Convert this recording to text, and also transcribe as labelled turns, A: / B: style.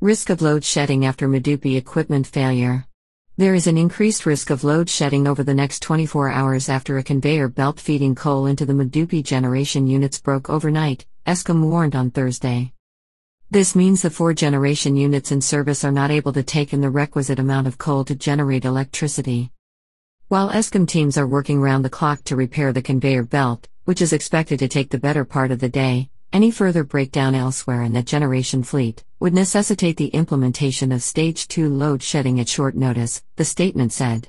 A: Risk of load shedding after Medupi equipment failure. There is an increased risk of load shedding over the next 24 hours after a conveyor belt feeding coal into the Medupi generation units broke overnight, Eskom warned on Thursday. This means the four generation units in service are not able to take in the requisite amount of coal to generate electricity. While Eskom teams are working round the clock to repair the conveyor belt, which is expected to take the better part of the day, any further breakdown elsewhere in the generation fleet would necessitate the implementation of Stage 2 load shedding at short notice, the statement said.